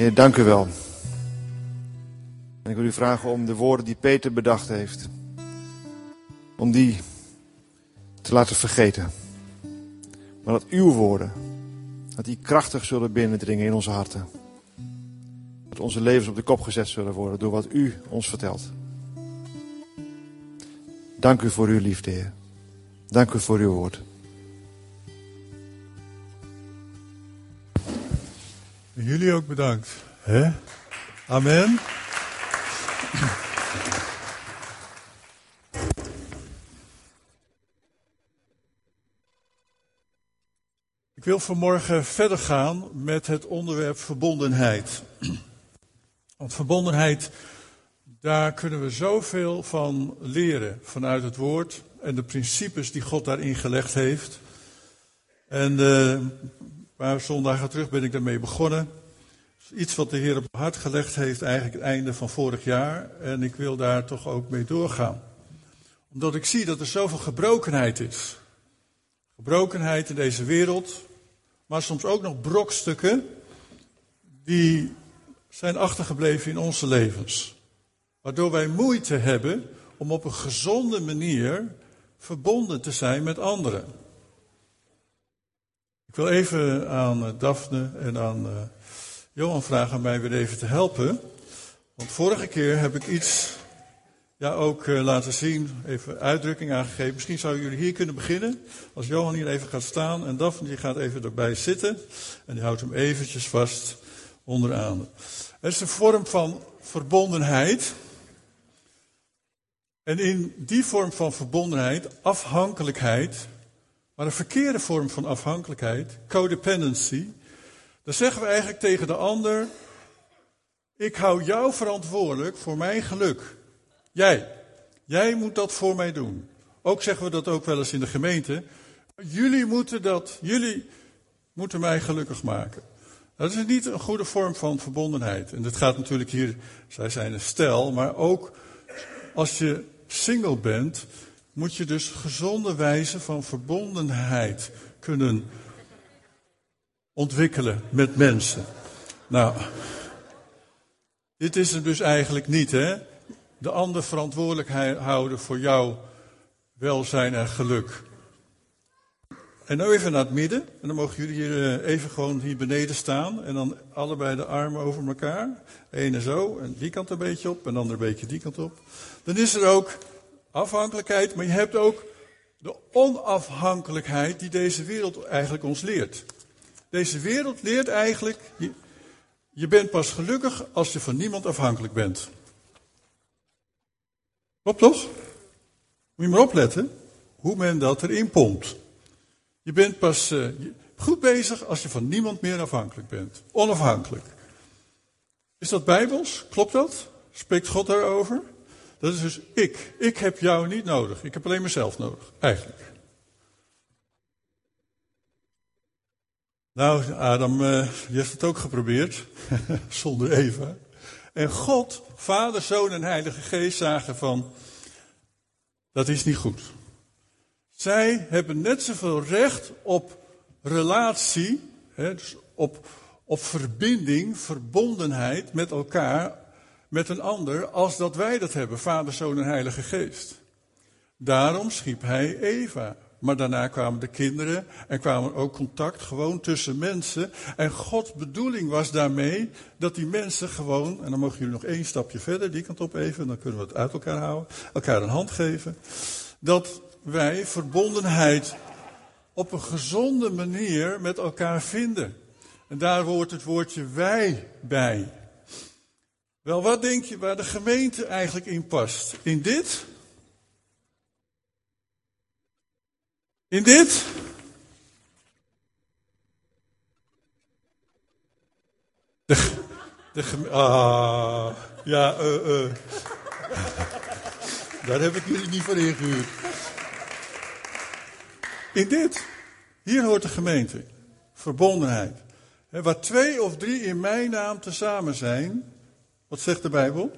Heer, dank u wel. En ik wil u vragen om de woorden die Peter bedacht heeft, om die te laten vergeten. Maar dat uw woorden, dat die krachtig zullen binnendringen in onze harten. Dat onze levens op de kop gezet zullen worden door wat u ons vertelt. Dank u voor uw liefde, Heer. Dank u voor uw woord. En jullie ook bedankt. Hè? Amen. Ik wil vanmorgen verder gaan met het onderwerp verbondenheid. Want verbondenheid, daar kunnen we zoveel van leren vanuit het woord en de principes die God daarin gelegd heeft. En een paar zondagen terug ben ik daarmee begonnen. Iets wat de Heer op hart gelegd heeft, eigenlijk het einde van vorig jaar. En ik wil daar toch ook mee doorgaan. Omdat ik zie dat er zoveel gebrokenheid is. Gebrokenheid in deze wereld, maar soms ook nog brokstukken die zijn achtergebleven in onze levens. Waardoor wij moeite hebben om op een gezonde manier verbonden te zijn met anderen. Ik wil even aan Daphne en aan uh, Johan vragen om mij weer even te helpen. Want vorige keer heb ik iets ja, ook uh, laten zien, even uitdrukking aangegeven. Misschien zouden jullie hier kunnen beginnen. Als Johan hier even gaat staan en Daphne die gaat even erbij zitten. En die houdt hem eventjes vast onderaan. Het is een vorm van verbondenheid. En in die vorm van verbondenheid, afhankelijkheid, maar een verkeerde vorm van afhankelijkheid, codependency, dan zeggen we eigenlijk tegen de ander: Ik hou jou verantwoordelijk voor mijn geluk. Jij. Jij moet dat voor mij doen. Ook zeggen we dat ook wel eens in de gemeente. Jullie moeten dat, jullie moeten mij gelukkig maken. Dat is niet een goede vorm van verbondenheid. En dat gaat natuurlijk hier, zij zijn een stel, maar ook als je single bent, moet je dus gezonde wijze van verbondenheid kunnen ontwikkelen met mensen. Nou, dit is het dus eigenlijk niet, hè? De ander verantwoordelijk houden voor jouw welzijn en geluk. En nu even naar het midden. En dan mogen jullie hier even gewoon hier beneden staan. En dan allebei de armen over elkaar. Ene zo, en die kant een beetje op, en dan een beetje die kant op. Dan is er ook afhankelijkheid, maar je hebt ook de onafhankelijkheid die deze wereld eigenlijk ons leert. Deze wereld leert eigenlijk, je, je bent pas gelukkig als je van niemand afhankelijk bent. Klopt toch? Moet je maar opletten hoe men dat erin pompt. Je bent pas uh, goed bezig als je van niemand meer afhankelijk bent. Onafhankelijk. Is dat bijbels? Klopt dat? Spreekt God daarover? Dat is dus ik. Ik heb jou niet nodig. Ik heb alleen mezelf nodig, eigenlijk. Nou, Adam, je hebt het ook geprobeerd, zonder Eva. En God, Vader, Zoon en Heilige Geest zagen van, dat is niet goed. Zij hebben net zoveel recht op relatie, hè, dus op, op verbinding, verbondenheid met elkaar, met een ander, als dat wij dat hebben, Vader, Zoon en Heilige Geest. Daarom schiep hij Eva. Maar daarna kwamen de kinderen en kwam ook contact gewoon tussen mensen. En Gods bedoeling was daarmee dat die mensen gewoon, en dan mogen jullie nog één stapje verder, die kant op even, dan kunnen we het uit elkaar houden, elkaar een hand geven. Dat wij verbondenheid op een gezonde manier met elkaar vinden. En daar hoort het woordje wij bij. Wel, wat denk je waar de gemeente eigenlijk in past? In dit? In dit? De, de ah, ja, uh, uh. Daar heb ik jullie niet voor ingehuurd. In dit, hier hoort de gemeente. Verbondenheid. He, waar twee of drie in mijn naam tezamen zijn, wat zegt de Bijbel?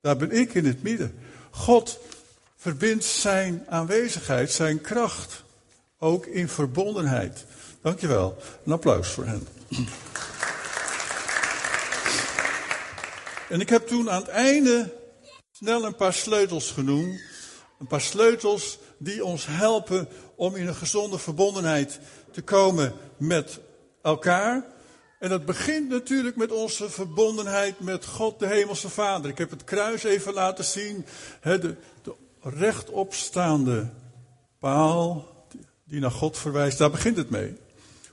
Daar ben ik in het midden. God verbindt zijn aanwezigheid, zijn kracht, ook in verbondenheid. Dankjewel. Een applaus voor hen. En ik heb toen aan het einde snel een paar sleutels genoemd. Een paar sleutels die ons helpen om in een gezonde verbondenheid te komen met elkaar. En dat begint natuurlijk met onze verbondenheid met God, de Hemelse Vader. Ik heb het kruis even laten zien. de, de rechtopstaande paal die naar God verwijst, daar begint het mee.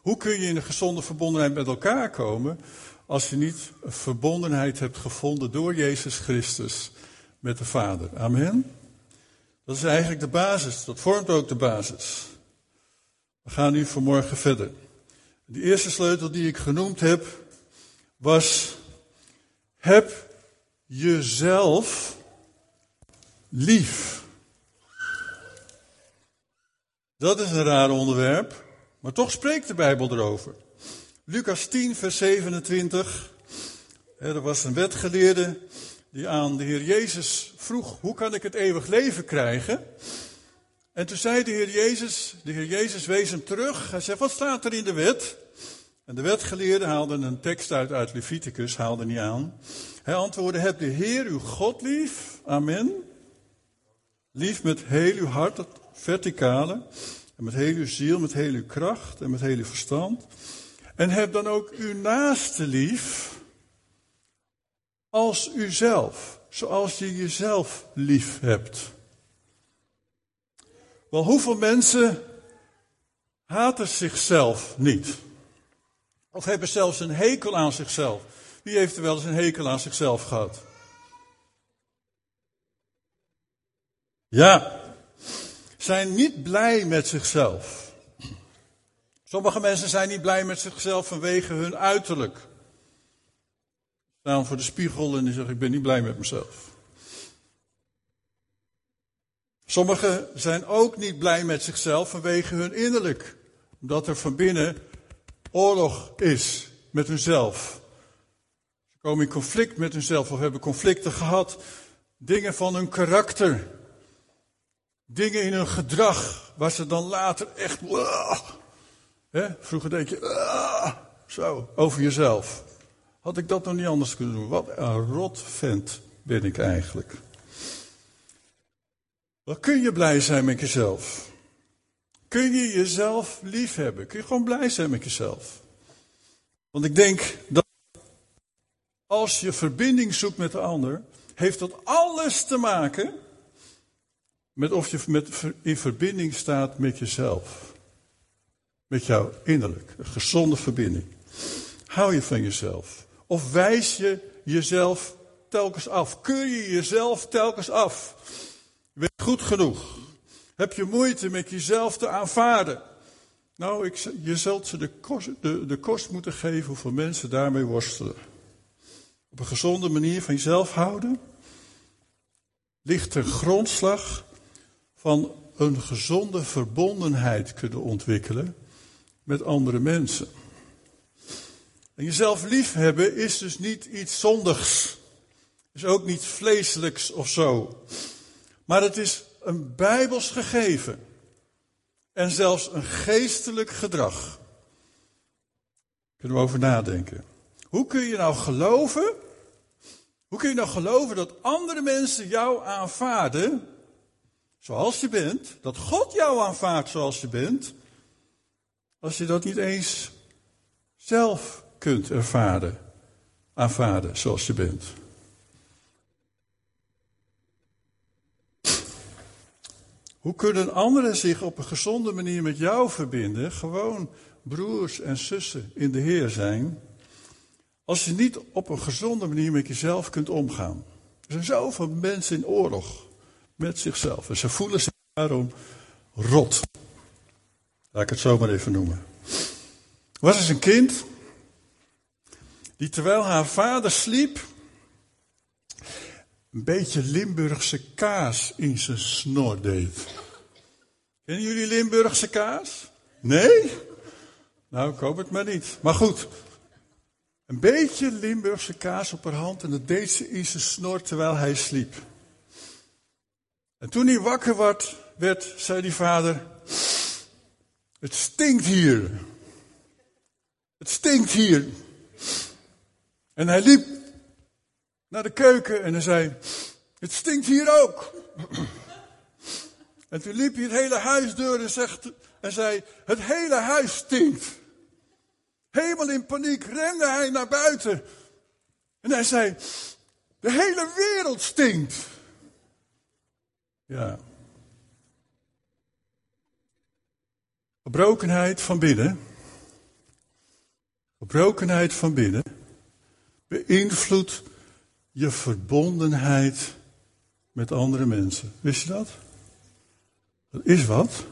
Hoe kun je in een gezonde verbondenheid met elkaar komen als je niet een verbondenheid hebt gevonden door Jezus Christus met de Vader? Amen. Dat is eigenlijk de basis. Dat vormt ook de basis. We gaan nu vanmorgen verder. De eerste sleutel die ik genoemd heb was: heb jezelf lief. Dat is een raar onderwerp, maar toch spreekt de Bijbel erover. Lucas 10, vers 27. Er was een wetgeleerde die aan de Heer Jezus vroeg: Hoe kan ik het eeuwig leven krijgen? En toen zei de Heer Jezus, de Heer Jezus wees hem terug. Hij zei, wat staat er in de wet? En de wetgeleerde haalde een tekst uit uit Leviticus, haalde niet aan. Hij antwoordde, heb de Heer uw God lief, amen. Lief met heel uw hart, het verticale. En met heel uw ziel, met heel uw kracht en met heel uw verstand. En heb dan ook uw naaste lief als uzelf, zoals je jezelf lief hebt. Wel, hoeveel mensen haten zichzelf niet? Of hebben zelfs een hekel aan zichzelf? Wie heeft er wel eens een hekel aan zichzelf gehad? Ja, zijn niet blij met zichzelf. Sommige mensen zijn niet blij met zichzelf vanwege hun uiterlijk. Staan voor de spiegel en die zeggen: Ik ben niet blij met mezelf. Sommigen zijn ook niet blij met zichzelf vanwege hun innerlijk. Omdat er van binnen oorlog is met hunzelf. Ze komen in conflict met hunzelf of hebben conflicten gehad. Dingen van hun karakter. Dingen in hun gedrag waar ze dan later echt. hè? Vroeger denk je. zo, over jezelf. Had ik dat nog niet anders kunnen doen? Wat een rot vent ben ik eigenlijk. Dan kun je blij zijn met jezelf. Kun je jezelf lief hebben? Kun je gewoon blij zijn met jezelf? Want ik denk dat als je verbinding zoekt met de ander, heeft dat alles te maken met of je met, in verbinding staat met jezelf. Met jouw innerlijk, een gezonde verbinding. Hou je van jezelf? Of wijs je jezelf telkens af? Keur je jezelf telkens af? Je bent goed genoeg. Heb je moeite met jezelf te aanvaarden? Nou, ik, je zult ze de kost, de kost moeten geven hoeveel mensen daarmee worstelen. Op een gezonde manier van jezelf houden ligt een grondslag van een gezonde verbondenheid kunnen ontwikkelen met andere mensen. En jezelf liefhebben is dus niet iets zondigs. Is ook niet vleeselijks of zo. Maar het is een bijbels gegeven. En zelfs een geestelijk gedrag. Kunnen we over nadenken. Hoe kun je nou geloven? Hoe kun je nou geloven dat andere mensen jou aanvaarden zoals je bent? Dat God jou aanvaardt zoals je bent? Als je dat niet eens zelf kunt ervaren, aanvaarden zoals je bent. Hoe kunnen anderen zich op een gezonde manier met jou verbinden? Gewoon broers en zussen in de Heer zijn. Als je niet op een gezonde manier met jezelf kunt omgaan. Er zijn zoveel mensen in oorlog met zichzelf. En ze voelen zich daarom rot. Laat ik het zo maar even noemen. Er was eens een kind die terwijl haar vader sliep, een beetje Limburgse kaas in zijn snor deed. Kennen jullie Limburgse kaas? Nee? Nou, ik hoop het maar niet. Maar goed, een beetje Limburgse kaas op haar hand en dat deed ze in zijn snor terwijl hij sliep. En toen hij wakker werd, werd zei die vader, het stinkt hier. Het stinkt hier. En hij liep naar de keuken en hij zei, het stinkt hier ook. En toen liep hij het hele huis door en, zegt, en zei, het hele huis stinkt. Helemaal in paniek rende hij naar buiten. En hij zei, de hele wereld stinkt. Ja. Gebrokenheid van binnen. Gebrokenheid van binnen beïnvloedt je verbondenheid met andere mensen. Wist je dat? Dat is wat.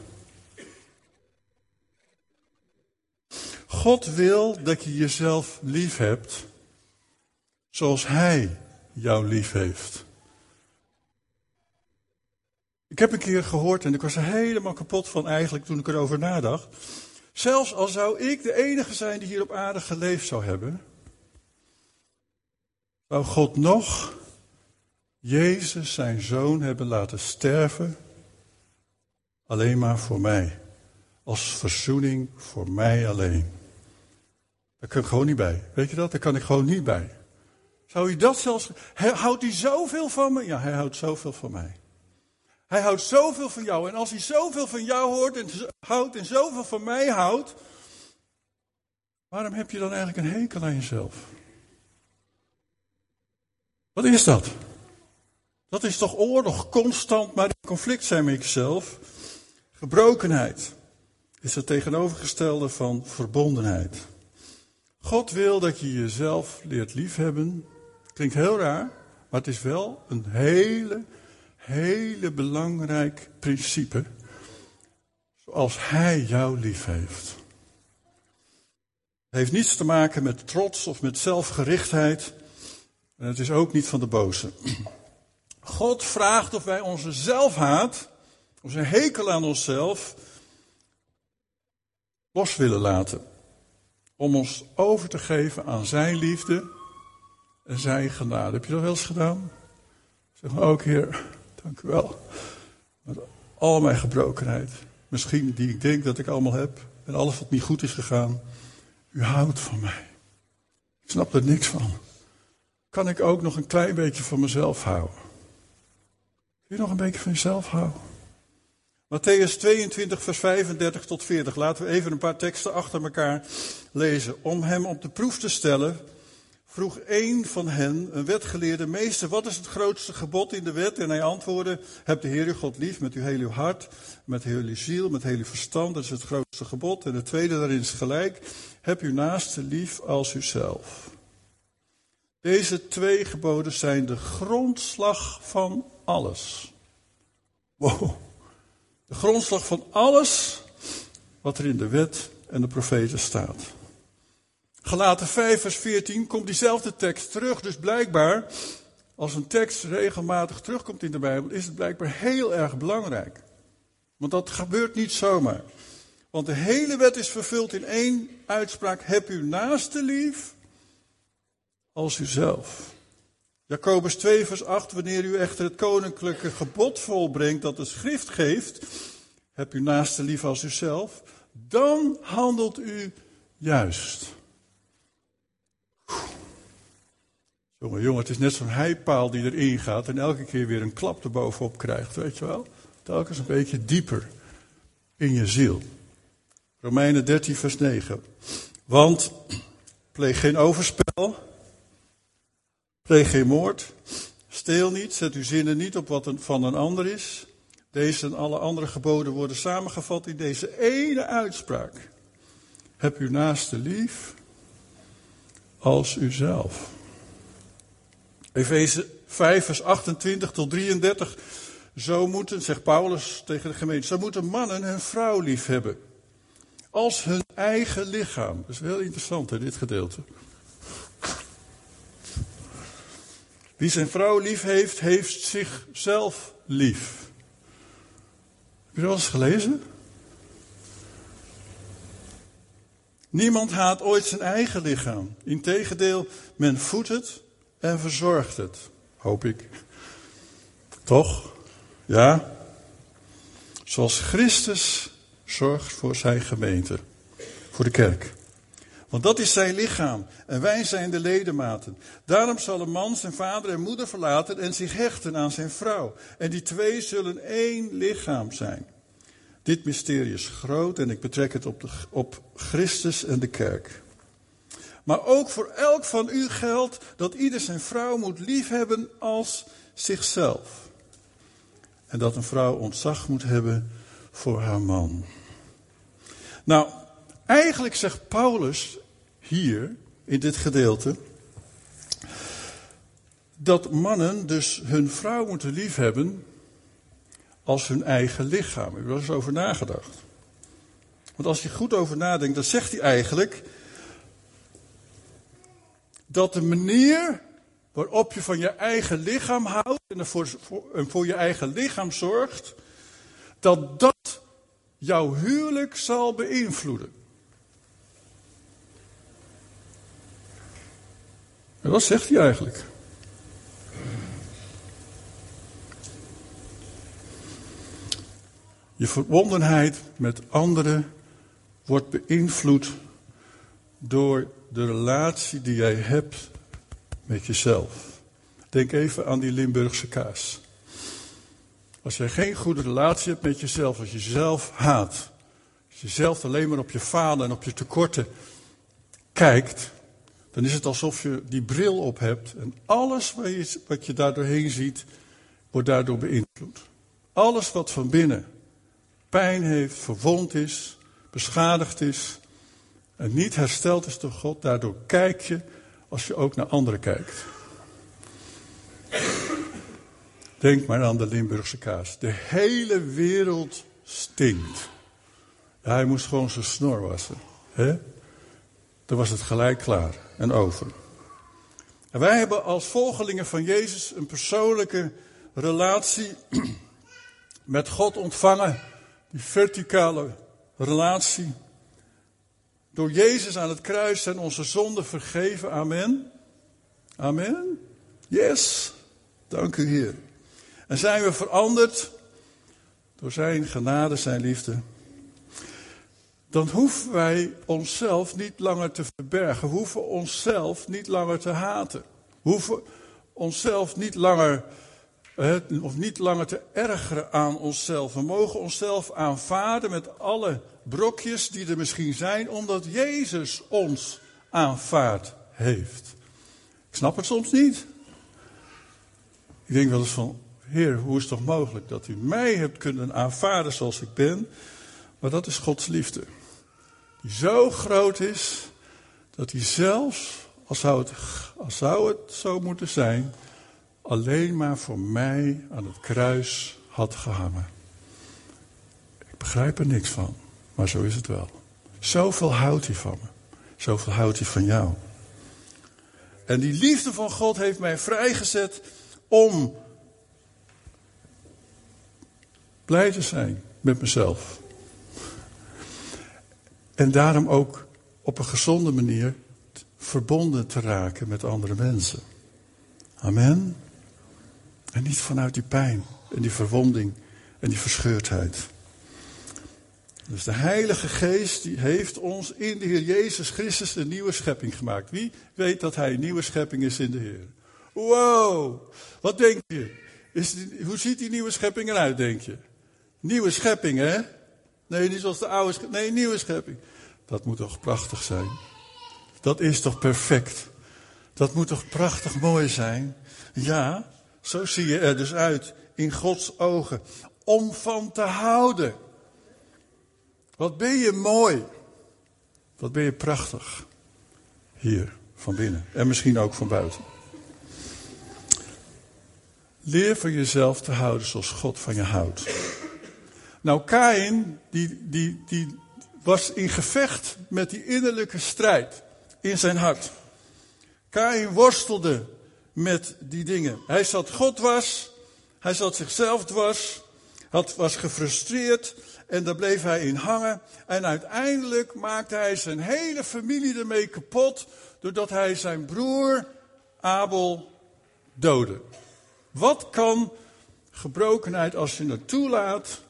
God wil dat je jezelf lief hebt zoals Hij jou lief heeft. Ik heb een keer gehoord en ik was er helemaal kapot van eigenlijk toen ik erover nadacht. Zelfs al zou ik de enige zijn die hier op aarde geleefd zou hebben, zou God nog Jezus zijn zoon hebben laten sterven, alleen maar voor mij. Als verzoening voor mij alleen. Daar kan ik gewoon niet bij. Weet je dat? Daar kan ik gewoon niet bij. Zou u dat zelfs. Houdt hij zoveel van me? Ja, hij houdt zoveel van mij. Hij houdt zoveel van jou. En als hij zoveel van jou hoort en houdt en zoveel van mij houdt. Waarom heb je dan eigenlijk een hekel aan jezelf? Wat is dat? Dat is toch oorlog, constant maar in conflict zijn met jezelf. Gebrokenheid is het tegenovergestelde van verbondenheid. God wil dat je jezelf leert liefhebben. Klinkt heel raar, maar het is wel een hele, hele belangrijk principe. Zoals Hij jou lief heeft. Het heeft niets te maken met trots of met zelfgerichtheid. En het is ook niet van de boze. God vraagt of wij onze zelfhaat, onze hekel aan onszelf, los willen laten. Om ons over te geven aan zijn liefde en zijn genade. Heb je dat wel eens gedaan? Zeg maar ook, Heer, dank u wel. Met al mijn gebrokenheid. Misschien die ik denk dat ik allemaal heb. En alles wat niet goed is gegaan. U houdt van mij. Ik snap er niks van. Kan ik ook nog een klein beetje van mezelf houden? Kun je nog een beetje van jezelf houden? Matthäus 22, vers 35 tot 40. Laten we even een paar teksten achter elkaar lezen. Om hem op de proef te stellen, vroeg een van hen, een wetgeleerde meester, wat is het grootste gebod in de wet? En hij antwoordde, heb de Heer uw God lief met uw hele hart, met heel uw ziel, met heel uw verstand. Dat is het grootste gebod. En het tweede daarin is gelijk, heb uw naaste lief als uzelf. Deze twee geboden zijn de grondslag van alles. Wow. De grondslag van alles wat er in de wet en de profeten staat. Gelaten 5 vers 14 komt diezelfde tekst terug. Dus blijkbaar, als een tekst regelmatig terugkomt in de Bijbel, is het blijkbaar heel erg belangrijk. Want dat gebeurt niet zomaar. Want de hele wet is vervuld in één uitspraak. Heb uw naaste lief als uzelf. Jacobus 2, vers 8. Wanneer u echter het koninklijke gebod volbrengt dat de schrift geeft. Heb u naaste lief als uzelf. Dan handelt u juist. Jongen, jongen, het is net zo'n heipaal die erin gaat en elke keer weer een klap erbovenop krijgt, weet je wel? Telkens een beetje dieper in je ziel. Romeinen 13, vers 9. Want pleeg geen overspel, pleeg geen moord, steel niet, zet uw zinnen niet op wat van een ander is. Deze en alle andere geboden worden samengevat in deze ene uitspraak. Heb uw naaste lief als uzelf. Efeze 5, vers 28 tot 33. Zo moeten, zegt Paulus tegen de gemeente, zo moeten mannen hun vrouw lief hebben. Als hun eigen lichaam. Dat is heel interessant, hè, dit gedeelte. Wie zijn vrouw lief heeft, heeft zichzelf lief. Heb je dat eens gelezen? Niemand haat ooit zijn eigen lichaam. Integendeel, men voedt het en verzorgt het. Hoop ik. Toch? Ja? Zoals Christus zorgt voor zijn gemeente. Voor de kerk. Want dat is zijn lichaam en wij zijn de ledematen. Daarom zal een man zijn vader en moeder verlaten en zich hechten aan zijn vrouw. En die twee zullen één lichaam zijn. Dit mysterie is groot en ik betrek het op, de, op Christus en de kerk. Maar ook voor elk van u geldt dat ieder zijn vrouw moet liefhebben als zichzelf. En dat een vrouw ontzag moet hebben voor haar man. Nou, eigenlijk zegt Paulus hier in dit gedeelte dat mannen dus hun vrouw moeten liefhebben als hun eigen lichaam. Heb er eens over nagedacht. Want als je goed over nadenkt, dan zegt hij eigenlijk dat de manier waarop je van je eigen lichaam houdt en voor, en voor je eigen lichaam zorgt, dat dat jouw huwelijk zal beïnvloeden. Wat zegt hij eigenlijk? Je verbondenheid met anderen wordt beïnvloed door de relatie die jij hebt met jezelf. Denk even aan die Limburgse kaas. Als jij geen goede relatie hebt met jezelf, als je jezelf haat, als je zelf alleen maar op je falen en op je tekorten kijkt, dan is het alsof je die bril op hebt en alles wat je, wat je daar doorheen ziet, wordt daardoor beïnvloed. Alles wat van binnen pijn heeft, verwond is, beschadigd is en niet hersteld is door God, daardoor kijk je als je ook naar anderen kijkt. Denk maar aan de Limburgse kaas. De hele wereld stinkt. Hij moest gewoon zijn snor wassen. Dan was het gelijk klaar en over. En wij hebben als volgelingen van Jezus een persoonlijke relatie met God ontvangen. Die verticale relatie. Door Jezus aan het kruis zijn onze zonden vergeven. Amen. Amen. Yes. Dank u Heer. En zijn we veranderd door zijn genade, zijn liefde. Dan hoeven wij onszelf niet langer te verbergen. Hoeven onszelf niet langer te haten. Hoeven onszelf niet langer, of niet langer te ergeren aan onszelf. We mogen onszelf aanvaarden met alle brokjes die er misschien zijn, omdat Jezus ons aanvaard heeft. Ik snap het soms niet. Ik denk wel eens van, Heer, hoe is het toch mogelijk dat u mij hebt kunnen aanvaarden zoals ik ben? Maar dat is Gods liefde. Die zo groot is dat hij zelfs, als zou, het, als zou het zo moeten zijn, alleen maar voor mij aan het kruis had gehangen. Ik begrijp er niks van, maar zo is het wel. Zoveel houdt hij van me. Zoveel houdt hij van jou. En die liefde van God heeft mij vrijgezet om blij te zijn met mezelf. En daarom ook op een gezonde manier verbonden te raken met andere mensen. Amen. En niet vanuit die pijn en die verwonding en die verscheurdheid. Dus de Heilige Geest die heeft ons in de Heer Jezus Christus een nieuwe schepping gemaakt. Wie weet dat Hij een nieuwe schepping is in de Heer? Wow, wat denk je? Is hoe ziet die nieuwe schepping eruit, denk je? Nieuwe schepping, hè? Nee, niet zoals de oude schepping. Nee, nieuwe schepping. Dat moet toch prachtig zijn? Dat is toch perfect? Dat moet toch prachtig mooi zijn? Ja, zo zie je er dus uit in Gods ogen. Om van te houden. Wat ben je mooi. Wat ben je prachtig. Hier, van binnen. En misschien ook van buiten. Leer van jezelf te houden zoals God van je houdt. Nou, Kain, die, die, die was in gevecht met die innerlijke strijd in zijn hart. Kain worstelde met die dingen. Hij zat God was, hij zat zichzelf dwars, had, was gefrustreerd en daar bleef hij in hangen. En uiteindelijk maakte hij zijn hele familie ermee kapot, doordat hij zijn broer Abel doodde. Wat kan gebrokenheid als je het toelaat,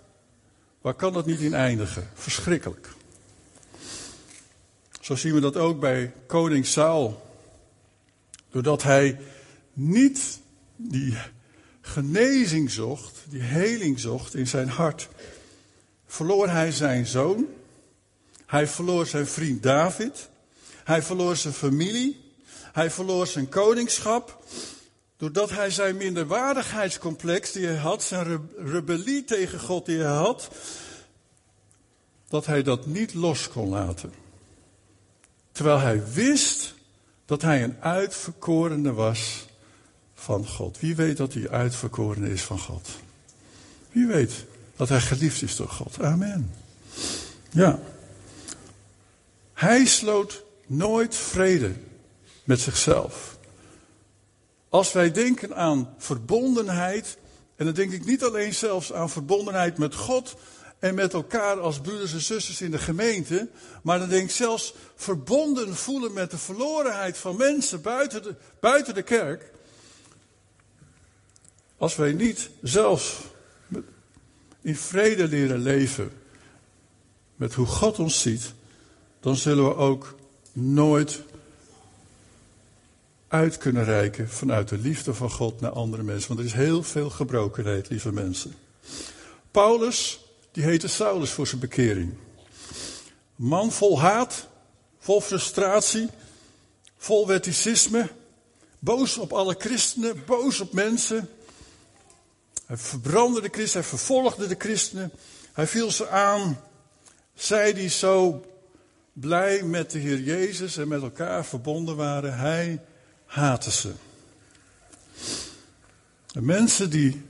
waar kan dat niet in eindigen? Verschrikkelijk. Zo zien we dat ook bij koning Saul. Doordat hij niet die genezing zocht, die heling zocht in zijn hart, verloor hij zijn zoon. Hij verloor zijn vriend David. Hij verloor zijn familie. Hij verloor zijn koningschap. Doordat hij zijn minderwaardigheidscomplex die hij had, zijn rebellie tegen God die hij had, dat hij dat niet los kon laten. Terwijl hij wist dat hij een uitverkorene was van God. Wie weet dat hij uitverkoren is van God? Wie weet dat hij geliefd is door God? Amen. Ja. Hij sloot nooit vrede met zichzelf. Als wij denken aan verbondenheid, en dan denk ik niet alleen zelfs aan verbondenheid met God en met elkaar als broeders en zusters in de gemeente, maar dan denk ik zelfs verbonden voelen met de verlorenheid van mensen buiten de, buiten de kerk. Als wij niet zelfs in vrede leren leven met hoe God ons ziet, dan zullen we ook nooit uit kunnen reiken vanuit de liefde van God naar andere mensen. Want er is heel veel gebrokenheid, lieve mensen. Paulus, die heette Saulus voor zijn bekering. Man vol haat, vol frustratie, vol wetticisme, boos op alle christenen, boos op mensen. Hij verbrandde de christenen, hij vervolgde de christenen, hij viel ze aan. Zij die zo blij met de Heer Jezus en met elkaar verbonden waren, hij haatte ze. Mensen die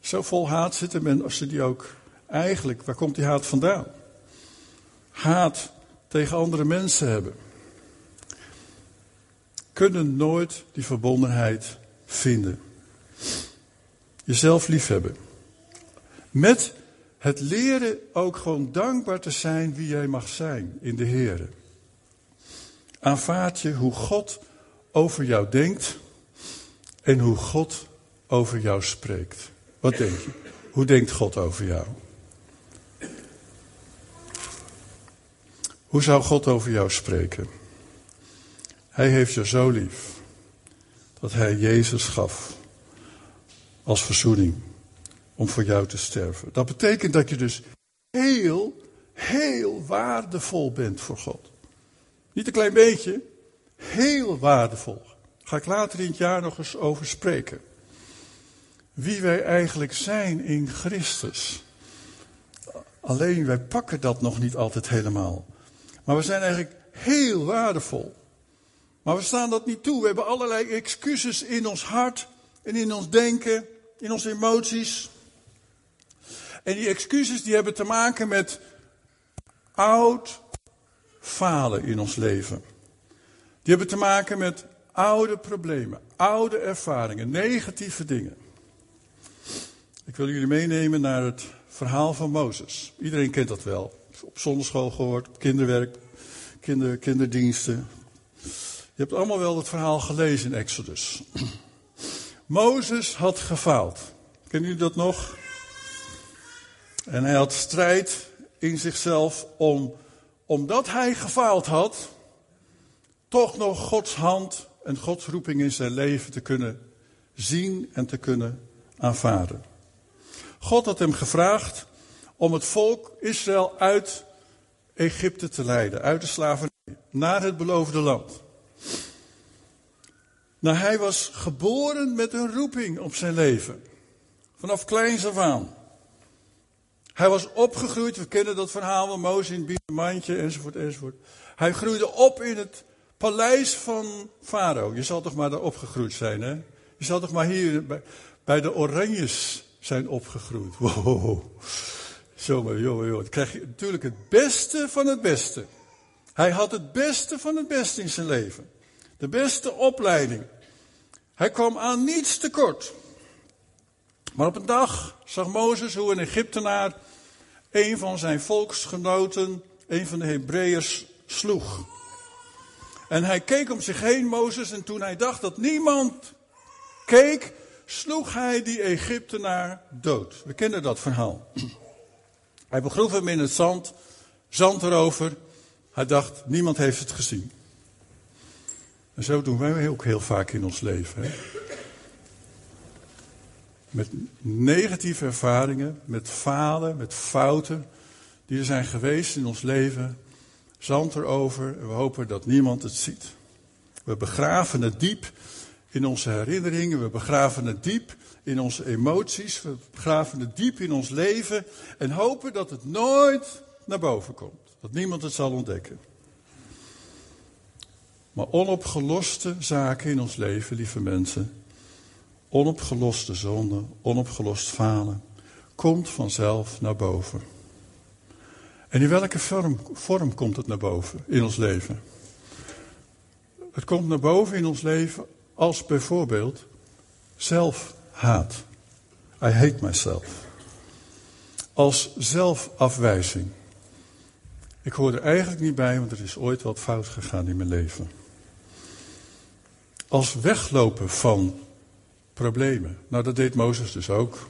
zo vol haat zitten, men, als ze die ook eigenlijk, waar komt die haat vandaan? Haat tegen andere mensen hebben. Kunnen nooit die verbondenheid vinden. Jezelf liefhebben. Met het leren ook gewoon dankbaar te zijn wie jij mag zijn in de Heer. Aanvaard je hoe God over jou denkt en hoe God over jou spreekt. Wat denk je? Hoe denkt God over jou? Hoe zou God over jou spreken? Hij heeft je zo lief dat hij Jezus gaf als verzoening om voor jou te sterven. Dat betekent dat je dus heel, heel waardevol bent voor God. Niet een klein beetje, heel waardevol. Ga ik later in het jaar nog eens over spreken. Wie wij eigenlijk zijn in Christus. Alleen wij pakken dat nog niet altijd helemaal. Maar we zijn eigenlijk heel waardevol. Maar we staan dat niet toe. We hebben allerlei excuses in ons hart en in ons denken, in onze emoties. En die excuses die hebben te maken met oud falen in ons leven. Die hebben te maken met oude problemen, oude ervaringen, negatieve dingen. Ik wil jullie meenemen naar het verhaal van Mozes. Iedereen kent dat wel. Op zonderschool gehoord, op kinderwerk, kinder, kinderdiensten. Je hebt allemaal wel het verhaal gelezen in Exodus. Mozes had gefaald. Kennen jullie dat nog? En hij had strijd in zichzelf om, omdat hij gefaald had, toch nog Gods hand en Gods roeping in zijn leven te kunnen zien en te kunnen aanvaarden. God had hem gevraagd om het volk Israël uit Egypte te leiden, uit de slavernij, naar het beloofde land. Nou, hij was geboren met een roeping op zijn leven. Vanaf kleins af aan. Hij was opgegroeid, we kennen dat verhaal van Mozes in het mandje enzovoort enzovoort. Hij groeide op in het paleis van Farao. Je zal toch maar daar opgegroeid zijn, hè? Je zal toch maar hier bij, de Oranjes zijn opgegroeid. Wow. Zomaar, joh, joh. Dan krijg je natuurlijk het beste van het beste. Hij had het beste van het beste in zijn leven. De beste opleiding. Hij kwam aan niets tekort. Maar op een dag zag Mozes hoe een Egyptenaar een van zijn volksgenoten, een van de Hebreeërs, sloeg. En hij keek om zich heen, Mozes, en toen hij dacht dat niemand keek, sloeg hij die Egyptenaar dood. We kennen dat verhaal. Hij begroef hem in het zand, zand erover. Hij dacht, niemand heeft het gezien. En zo doen wij ook heel vaak in ons leven. Met negatieve ervaringen, met falen, met fouten die er zijn geweest in ons leven. Zand erover en we hopen dat niemand het ziet. We begraven het diep in onze herinneringen, we begraven het diep in onze emoties, we begraven het diep in ons leven en hopen dat het nooit naar boven komt. Dat niemand het zal ontdekken. Maar onopgeloste zaken in ons leven, lieve mensen, onopgeloste zonde, onopgelost falen, komt vanzelf naar boven. En in welke vorm, vorm komt het naar boven in ons leven? Het komt naar boven in ons leven als bijvoorbeeld zelfhaat. I hate myself. Als zelfafwijzing. Ik hoor er eigenlijk niet bij, want er is ooit wat fout gegaan in mijn leven. Als weglopen van problemen. Nou, dat deed Mozes dus ook.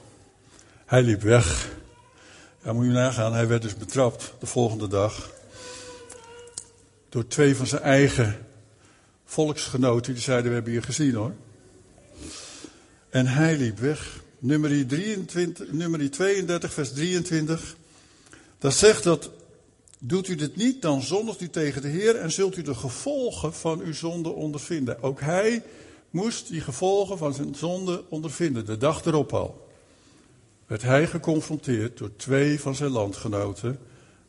Hij liep weg. Ja, moet je nagaan, hij werd dus betrapt de volgende dag. Door twee van zijn eigen volksgenoten. Die zeiden, we hebben je gezien hoor. En hij liep weg. Nummer, 23, nummer 32, vers 23. Dat zegt dat, doet u dit niet, dan zondigt u tegen de Heer en zult u de gevolgen van uw zonde ondervinden. Ook hij moest die gevolgen van zijn zonde ondervinden, de dag erop al. Werd hij geconfronteerd door twee van zijn landgenoten.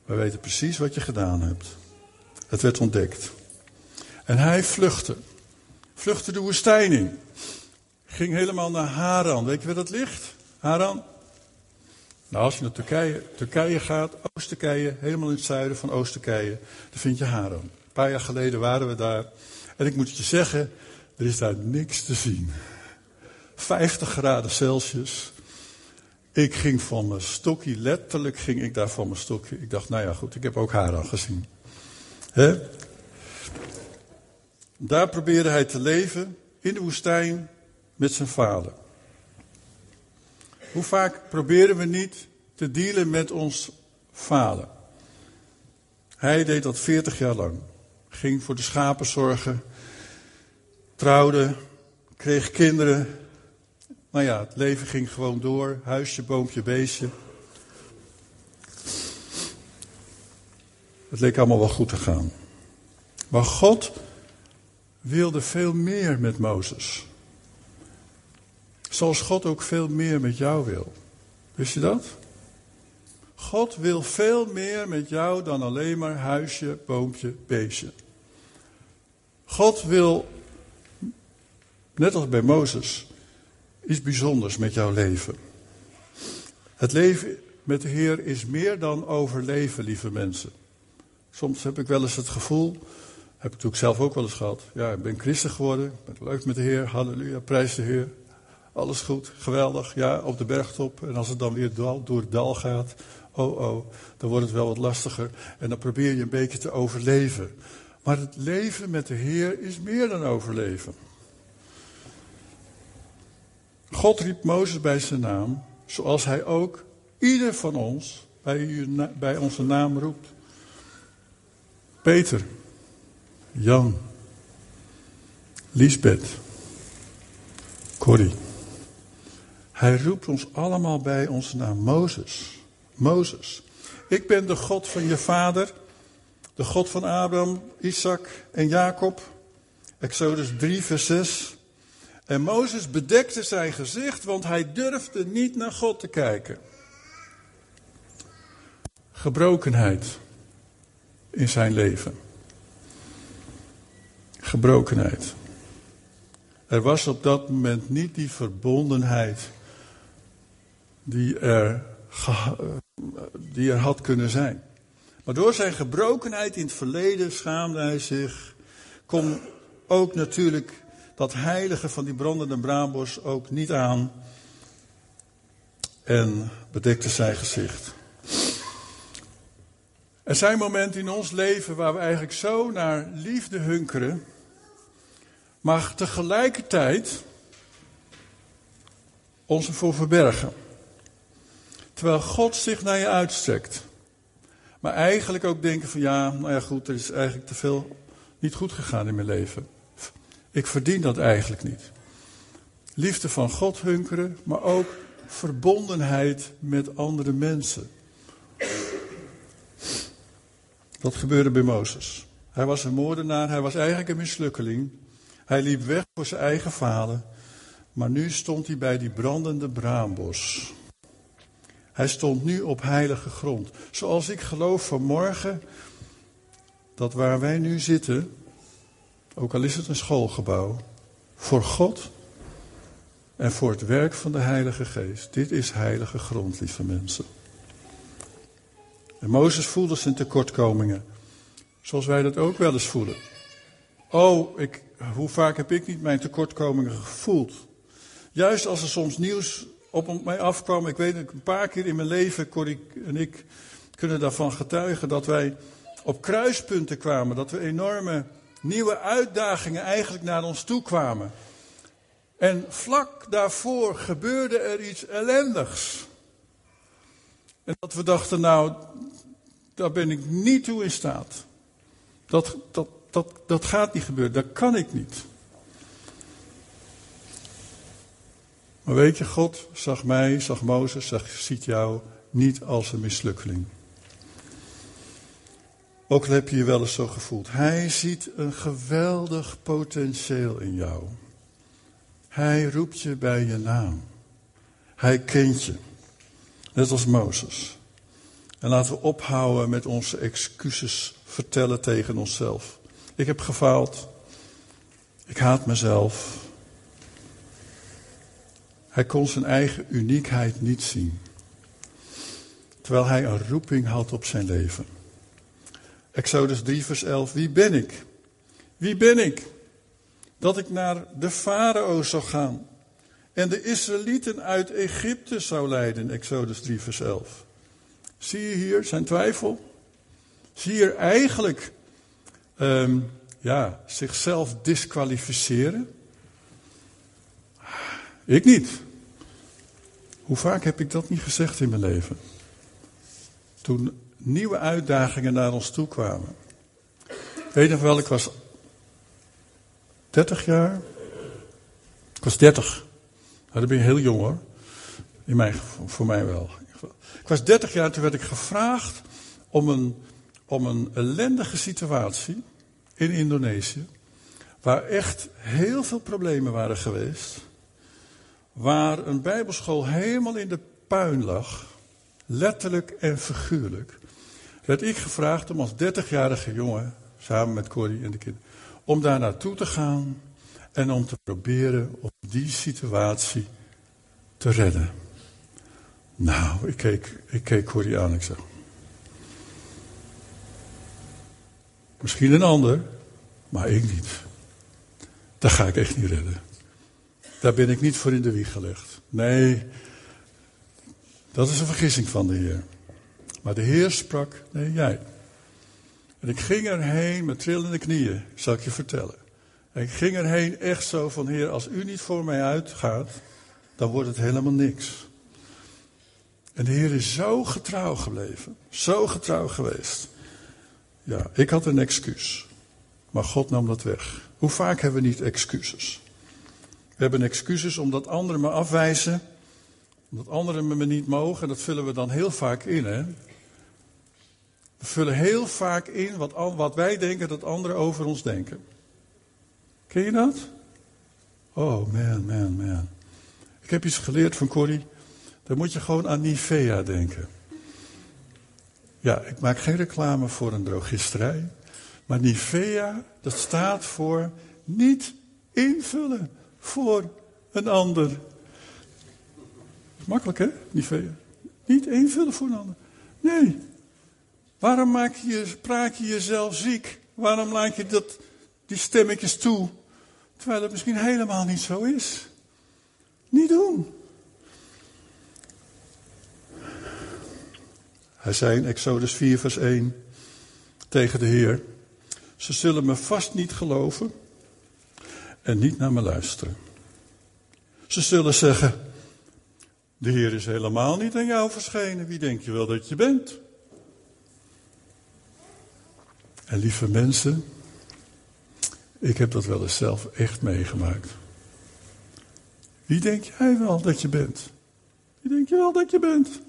We weten precies wat je gedaan hebt. Het werd ontdekt. En hij vluchtte. Vluchtte de woestijn in. Ging helemaal naar Haran. Weet je waar dat ligt? Haran? Nou, als je naar Turkije, Turkije gaat, Oost-Turkije, helemaal in het zuiden van Oost-Turkije, dan vind je Haran. Een paar jaar geleden waren we daar. En ik moet je zeggen, er is daar niks te zien. 50 graden Celsius. Ik ging van mijn stokje, letterlijk ging ik daar van mijn stokje. Ik dacht, nou ja, goed, ik heb ook Haran gezien. He? Daar probeerde hij te leven, in de woestijn, met zijn vader. Hoe vaak proberen we niet te dealen met ons vader? Hij deed dat 40 jaar lang. Ging voor de schapen zorgen, trouwde, kreeg kinderen. Nou ja, het leven ging gewoon door. Huisje, boompje, beestje. Het leek allemaal wel goed te gaan. Maar God wilde veel meer met Mozes. Zoals God ook veel meer met jou wil. Wist je dat? God wil veel meer met jou dan alleen maar huisje, boompje, beestje. God wil, net als bij Mozes, iets bijzonders met jouw leven. Het leven met de Heer is meer dan overleven, lieve mensen. Soms heb ik wel eens het gevoel, heb ik natuurlijk zelf ook wel eens gehad. Ja, ik ben christen geworden, ik ben leuk met de Heer, halleluja, prijs de Heer. Alles goed, geweldig, ja, op de bergtop. En als het dan weer door het dal gaat, oh oh, dan wordt het wel wat lastiger. En dan probeer je een beetje te overleven. Maar het leven met de Heer is meer dan overleven. God riep Mozes bij zijn naam, zoals hij ook ieder van ons bij, bij onze naam roept. Peter, Jan, Lisbeth, Corrie. Hij roept ons allemaal bij onze naam Mozes. Mozes. Ik ben de God van je vader, de God van Abraham, Isaac en Jacob. Exodus 3, vers 6. En Mozes bedekte zijn gezicht, want hij durfde niet naar God te kijken. Gebrokenheid in zijn leven. Gebrokenheid. Er was op dat moment niet die verbondenheid die er, die er had kunnen zijn. Maar door zijn gebrokenheid in het verleden schaamde hij zich. Kon ook natuurlijk dat heilige van die brandende braambos ook niet aan. En bedekte zijn gezicht. Er zijn momenten in ons leven waar we eigenlijk zo naar liefde hunkeren. Maar tegelijkertijd ons ervoor verbergen. Terwijl God zich naar je uitstrekt. Maar eigenlijk ook denken van ja, nou ja goed, er is eigenlijk te veel niet goed gegaan in mijn leven. Ik verdien dat eigenlijk niet. Liefde van God hunkeren, maar ook verbondenheid met andere mensen. Dat gebeurde bij Mozes. Hij was een moordenaar, hij was eigenlijk een mislukkeling. Hij liep weg voor zijn eigen vader. Maar nu stond hij bij die brandende braambos. Hij stond nu op heilige grond. Zoals ik geloof vanmorgen dat waar wij nu zitten, ook al is het een schoolgebouw, voor God en voor het werk van de Heilige Geest. Dit is heilige grond, lieve mensen. En Mozes voelde zijn tekortkomingen, zoals wij dat ook wel eens voelen. Oh, ik, hoe vaak heb ik niet mijn tekortkomingen gevoeld? Juist als er soms nieuws op mij afkwam. Ik weet een paar keer in mijn leven, Corrie en ik kunnen daarvan getuigen, dat wij op kruispunten kwamen. Dat we enorme nieuwe uitdagingen eigenlijk naar ons toe kwamen. En vlak daarvoor gebeurde er iets ellendigs. En dat we dachten, nou, daar ben ik niet toe in staat. Dat, dat, dat, dat gaat niet gebeuren, dat kan ik niet. Maar weet je, God zag mij, zag Mozes, zag, ziet jou niet als een mislukkeling. Ook al heb je je wel eens zo gevoeld. Hij ziet een geweldig potentieel in jou. Hij roept je bij je naam. Hij kent je. Net als Mozes. En laten we ophouden met onze excuses vertellen tegen onszelf. Ik heb gefaald. Ik haat mezelf. Hij kon zijn eigen uniekheid niet zien. Terwijl hij een roeping had op zijn leven. Exodus 3, vers 11. Wie ben ik? Wie ben ik? Dat ik naar de farao zou gaan en de Israëlieten uit Egypte zou leiden. Exodus 3, vers 11. Zie je hier zijn twijfel? Zie je eigenlijk um, ja, zichzelf disqualificeren? Ik niet. Hoe vaak heb ik dat niet gezegd in mijn leven? Toen nieuwe uitdagingen naar ons toe kwamen. Weet nog wel, ik was 30 jaar. Ik was 30. Nou, dan ben je heel jong hoor. In mijn, voor mij wel. Ik was 30 jaar, toen werd ik gevraagd om een, om een ellendige situatie in Indonesië. Waar echt heel veel problemen waren geweest waar een bijbelschool helemaal in de puin lag, letterlijk en figuurlijk, werd ik gevraagd om als 30-jarige jongen, samen met Corrie en de kinderen, om daar naartoe te gaan en om te proberen om die situatie te redden. Nou, ik keek, ik keek Corrie aan en ik zeg, misschien een ander, maar ik niet. Dat ga ik echt niet redden. Daar ben ik niet voor in de wieg gelegd. Nee, dat is een vergissing van de Heer. Maar de Heer sprak, nee jij. En ik ging erheen met trillende knieën, zal ik je vertellen. En ik ging erheen echt zo van, Heer, als u niet voor mij uitgaat, dan wordt het helemaal niks. En de Heer is zo getrouw gebleven, zo getrouw geweest. Ja, ik had een excuus, maar God nam dat weg. Hoe vaak hebben we niet excuses? We hebben excuses omdat anderen me afwijzen. Omdat anderen me niet mogen. Dat vullen we dan heel vaak in. Hè? We vullen heel vaak in wat, wat wij denken dat anderen over ons denken. Ken je dat? Oh man, man, man. Ik heb iets geleerd van Corrie. Dan moet je gewoon aan Nivea denken. Ja, ik maak geen reclame voor een drogisterij. Maar Nivea, dat staat voor niet invullen voor een ander. Makkelijk hè, Nivea? Niet invullen voor een ander. Nee. Waarom maak je, praat je jezelf ziek? Waarom laat je dat, die stemmetjes toe? Terwijl het misschien helemaal niet zo is. Niet doen. Hij zei in Exodus 4, vers 1 tegen de Heer: Ze zullen me vast niet geloven en niet naar me luisteren. Ze zullen zeggen, de Heer is helemaal niet aan jou verschenen. Wie denk je wel dat je bent? En lieve mensen, ik heb dat wel eens zelf echt meegemaakt. Wie denk jij wel dat je bent? Wie denk je wel dat je bent?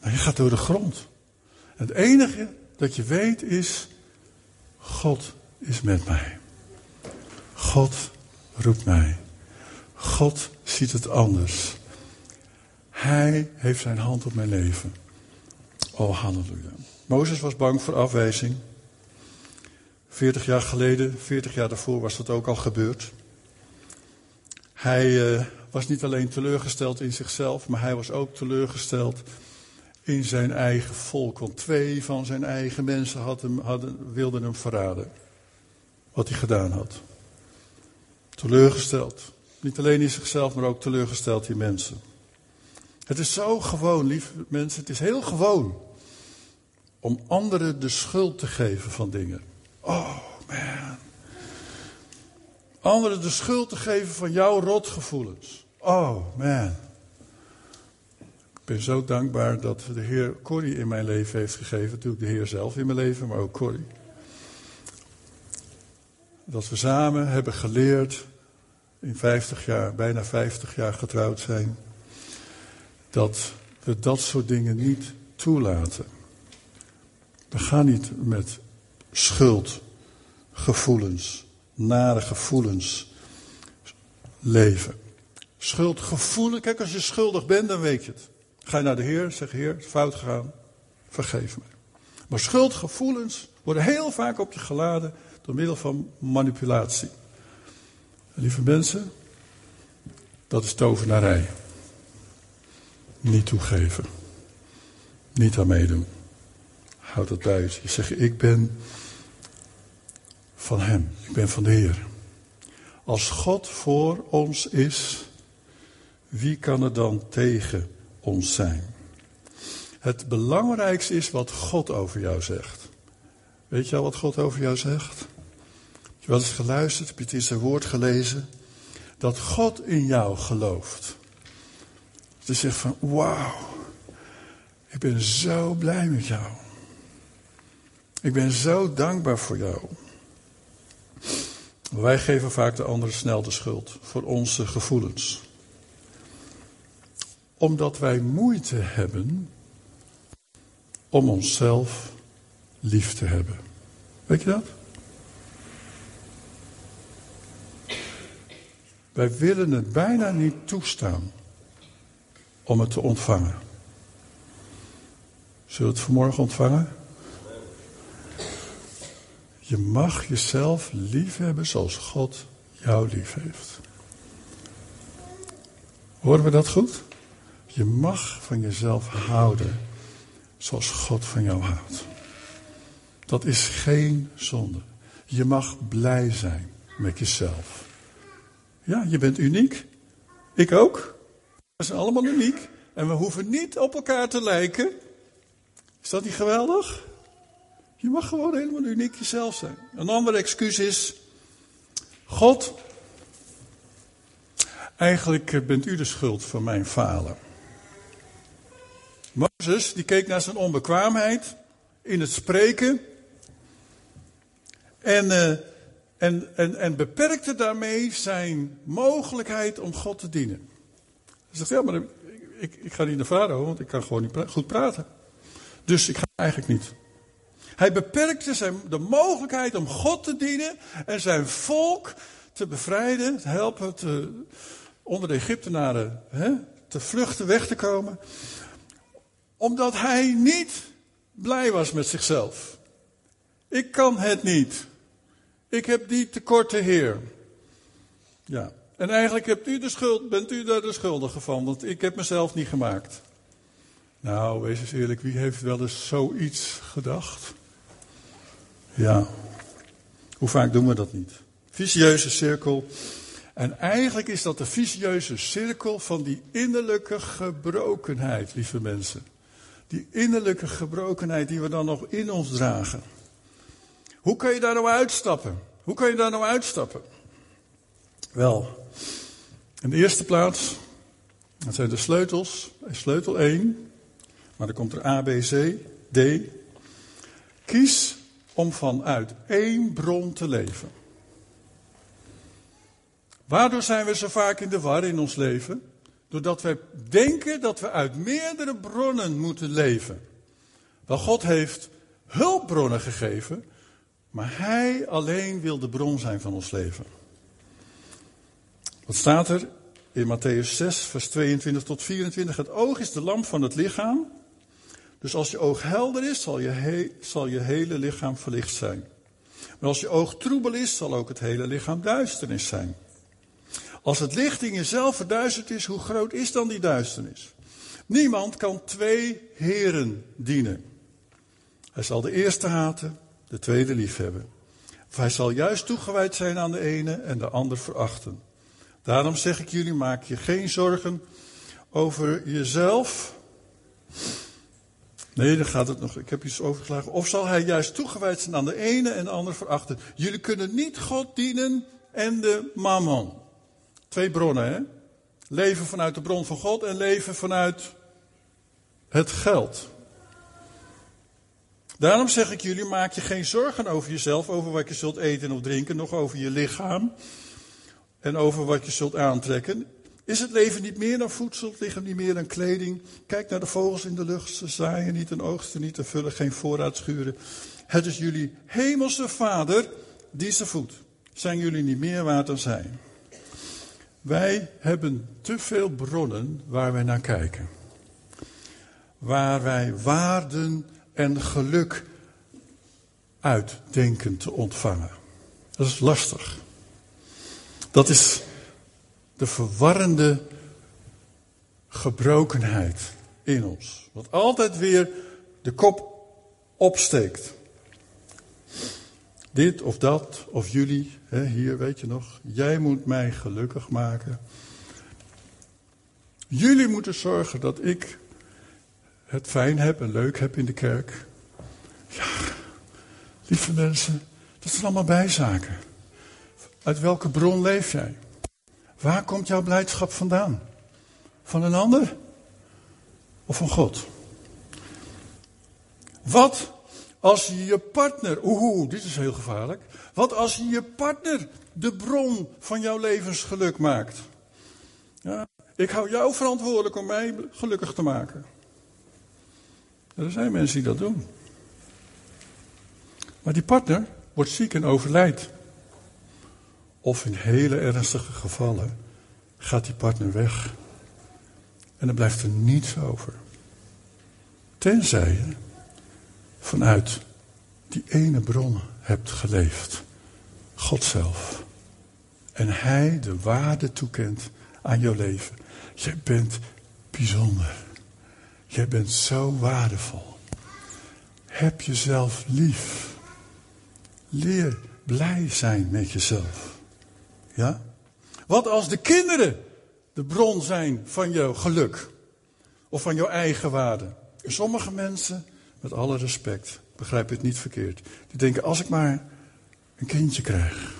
Nou, je gaat door de grond. Het enige dat je weet is, God is met mij. God roept mij. God ziet het anders. Hij heeft zijn hand op mijn leven. Oh, halleluja. Mozes was bang voor afwijzing. 40 jaar geleden, 40 jaar daarvoor was dat ook al gebeurd. Hij uh, was niet alleen teleurgesteld in zichzelf, maar hij was ook teleurgesteld in zijn eigen volk. Want twee van zijn eigen mensen hadden, wilden hem verraden. Wat hij gedaan had. Teleurgesteld. Niet alleen in zichzelf, maar ook teleurgesteld in mensen. Het is zo gewoon, lieve mensen, het is heel gewoon om anderen de schuld te geven van dingen. Oh man. Anderen de schuld te geven van jouw rotgevoelens. Oh man. Ik ben zo dankbaar dat de Heer Corrie in mijn leven heeft gegeven. Natuurlijk de Heer zelf in mijn leven, maar ook Corrie. Dat we samen hebben geleerd, in 50 jaar, bijna 50 jaar getrouwd zijn, dat we dat soort dingen niet toelaten. We gaan niet met schuldgevoelens, nare gevoelens leven. Schuldgevoelens, kijk als je schuldig bent, dan weet je het. Ga je naar de Heer, zeg Heer, fout gegaan, vergeef me. Maar schuldgevoelens worden heel vaak op je geladen door middel van manipulatie. lieve mensen, dat is tovenarij. Niet toegeven. Niet aan meedoen. Houd het buiten. Je zegt, ik ben van Hem. Ik ben van de Heer. Als God voor ons is, wie kan er dan tegen ons zijn? Het belangrijkste is wat God over jou zegt. Weet je al wat God over jou zegt? Je wel eens geluisterd? Heb je het in zijn woord gelezen? Dat God in jou gelooft. Ze zegt van, wauw, ik ben zo blij met jou. Ik ben zo dankbaar voor jou. Wij geven vaak de anderen snel de schuld voor onze gevoelens. Omdat wij moeite hebben om onszelf lief te hebben. Weet je dat? Wij willen het bijna niet toestaan om het te ontvangen. Zullen we het vanmorgen ontvangen? Je mag jezelf lief hebben zoals God jou lief heeft. Horen we dat goed? Je mag van jezelf houden zoals God van jou houdt. Dat is geen zonde. Je mag blij zijn met jezelf. Ja, je bent uniek. Ik ook. We zijn allemaal uniek. En we hoeven niet op elkaar te lijken. Is dat niet geweldig? Je mag gewoon helemaal uniek jezelf zijn. Een ander excuus is: God, eigenlijk bent u de schuld van mijn falen. Mozes, die keek naar zijn onbekwaamheid in het spreken. En, uh, en, en, en beperkte daarmee zijn mogelijkheid om God te dienen. Hij zegt, ja, maar ik, ik ga niet naar Farao, want ik kan gewoon niet goed praten. Dus ik ga eigenlijk niet. Hij beperkte zijn, de mogelijkheid om God te dienen en zijn volk te bevrijden, te helpen te, onder de Egyptenaren hè, te vluchten, weg te komen. Omdat hij niet blij was met zichzelf. Ik kan het niet. Ik heb die tekorte Heer. Ja. En eigenlijk hebt u de schuld, bent u daar de schuldige van, want ik heb mezelf niet gemaakt. Nou, wees eens eerlijk, wie heeft wel eens zoiets gedacht? Ja. Hoe vaak doen we dat niet? Vicieuze cirkel. En eigenlijk is dat de vicieuze cirkel van die innerlijke gebrokenheid, lieve mensen. Die innerlijke gebrokenheid die we dan nog in ons dragen. Hoe kan je daar nou uitstappen? Hoe kan je daar nou uitstappen? Wel, in de eerste plaats, dat zijn de sleutels. Sleutel 1, maar dan komt er A, B, C, D. Kies om vanuit één bron te leven. Waardoor zijn we zo vaak in de war in ons leven? Doordat wij denken dat we uit meerdere bronnen moeten leven. Wel, God heeft hulpbronnen gegeven, maar Hij alleen wil de bron zijn van ons leven. Wat staat er in Matthäus 6, vers 22 tot 24? Het oog is de lamp van het lichaam. Dus als je oog helder is, zal je, zal je hele lichaam verlicht zijn. Maar als je oog troebel is, zal ook het hele lichaam duisternis zijn. Als het licht in jezelf verduisterd is, hoe groot is dan die duisternis? Niemand kan twee heren dienen. Hij zal de eerste haten, de tweede liefhebben. Of hij zal juist toegewijd zijn aan de ene en de ander verachten. Daarom zeg ik jullie, maak je geen zorgen over jezelf. Nee, dan gaat het nog. Ik heb iets overgeslagen. Of zal hij juist toegewijd zijn aan de ene en de ander verachten? Jullie kunnen niet God dienen en de mammon. Twee bronnen, hè? Leven vanuit de bron van God en leven vanuit het geld. Daarom zeg ik jullie, maak je geen zorgen over jezelf, over wat je zult eten of drinken, nog over je lichaam en over wat je zult aantrekken. Is het leven niet meer dan voedsel, het lichaam niet meer dan kleding? Kijk naar de vogels in de lucht, ze zaaien niet en oogsten niet en vullen geen voorraadschuren. Het is jullie hemelse vader die ze voedt. Zijn jullie niet meer waard dan zij? Wij hebben te veel bronnen waar wij naar kijken. Waar wij waarden en geluk uit denken te ontvangen. Dat is lastig. Dat is de verwarrende gebrokenheid in ons. Wat altijd weer de kop opsteekt. Dit of dat, of jullie, hè, hier weet je nog, jij moet mij gelukkig maken. Jullie moeten zorgen dat ik het fijn heb en leuk heb in de kerk. Ja, lieve mensen, dat zijn allemaal bijzaken. Uit welke bron leef jij? Waar komt jouw blijdschap vandaan? Van een ander? Of van God? Wat als je je partner, oeh, dit is heel gevaarlijk. Wat als je je partner de bron van jouw levensgeluk maakt? Ja, ik hou jou verantwoordelijk om mij gelukkig te maken. Er zijn mensen die dat doen. Maar die partner wordt ziek en overlijdt. Of in hele ernstige gevallen gaat die partner weg. En dan blijft er niets over. Tenzij je vanuit die ene bron hebt geleefd. God zelf. En Hij de waarde toekent aan jouw leven. Jij bent bijzonder. Jij bent zo waardevol. Heb jezelf lief. Leer blij zijn met jezelf. Ja? Wat als de kinderen de bron zijn van jouw geluk? Of van jouw eigen waarde? sommige mensen met alle respect, begrijp het niet verkeerd. Die denken, als ik maar een kindje krijg,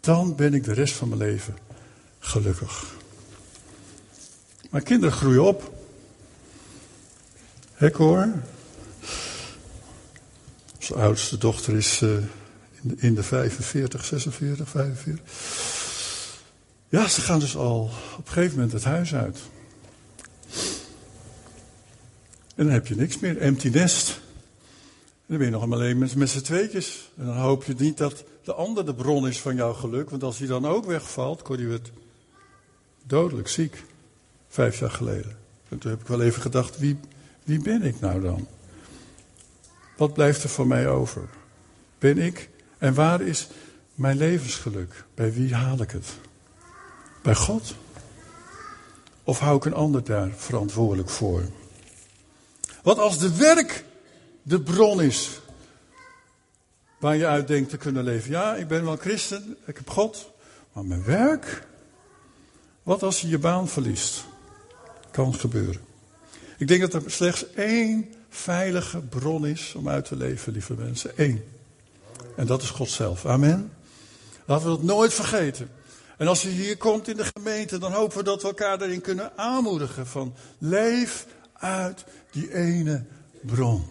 dan ben ik de rest van mijn leven gelukkig. Maar kinderen groeien op. Hek hoor. Onze oudste dochter is uh, in, de, in de 45, 46, 45. Ja, ze gaan dus al op een gegeven moment het huis uit. En dan heb je niks meer, empty nest. En dan ben je nog alleen met, met z'n tweetjes. En dan hoop je niet dat de ander de bron is van jouw geluk. Want als hij dan ook wegvalt, Corrie werd dodelijk ziek. Vijf jaar geleden. En toen heb ik wel even gedacht, wie, wie ben ik nou dan? Wat blijft er van mij over? Ben ik? En waar is mijn levensgeluk? Bij wie haal ik het? Bij God? Of hou ik een ander daar verantwoordelijk voor? Wat als de werk de bron is waar je uit denkt te kunnen leven? Ja, ik ben wel christen, ik heb God, maar mijn werk? Wat als je je baan verliest? Kan gebeuren. Ik denk dat er slechts één veilige bron is om uit te leven, lieve mensen. Eén. En dat is God zelf. Amen. Laten we dat nooit vergeten. En als je hier komt in de gemeente, dan hopen we dat we elkaar daarin kunnen aanmoedigen. Van leef uit die ene bron.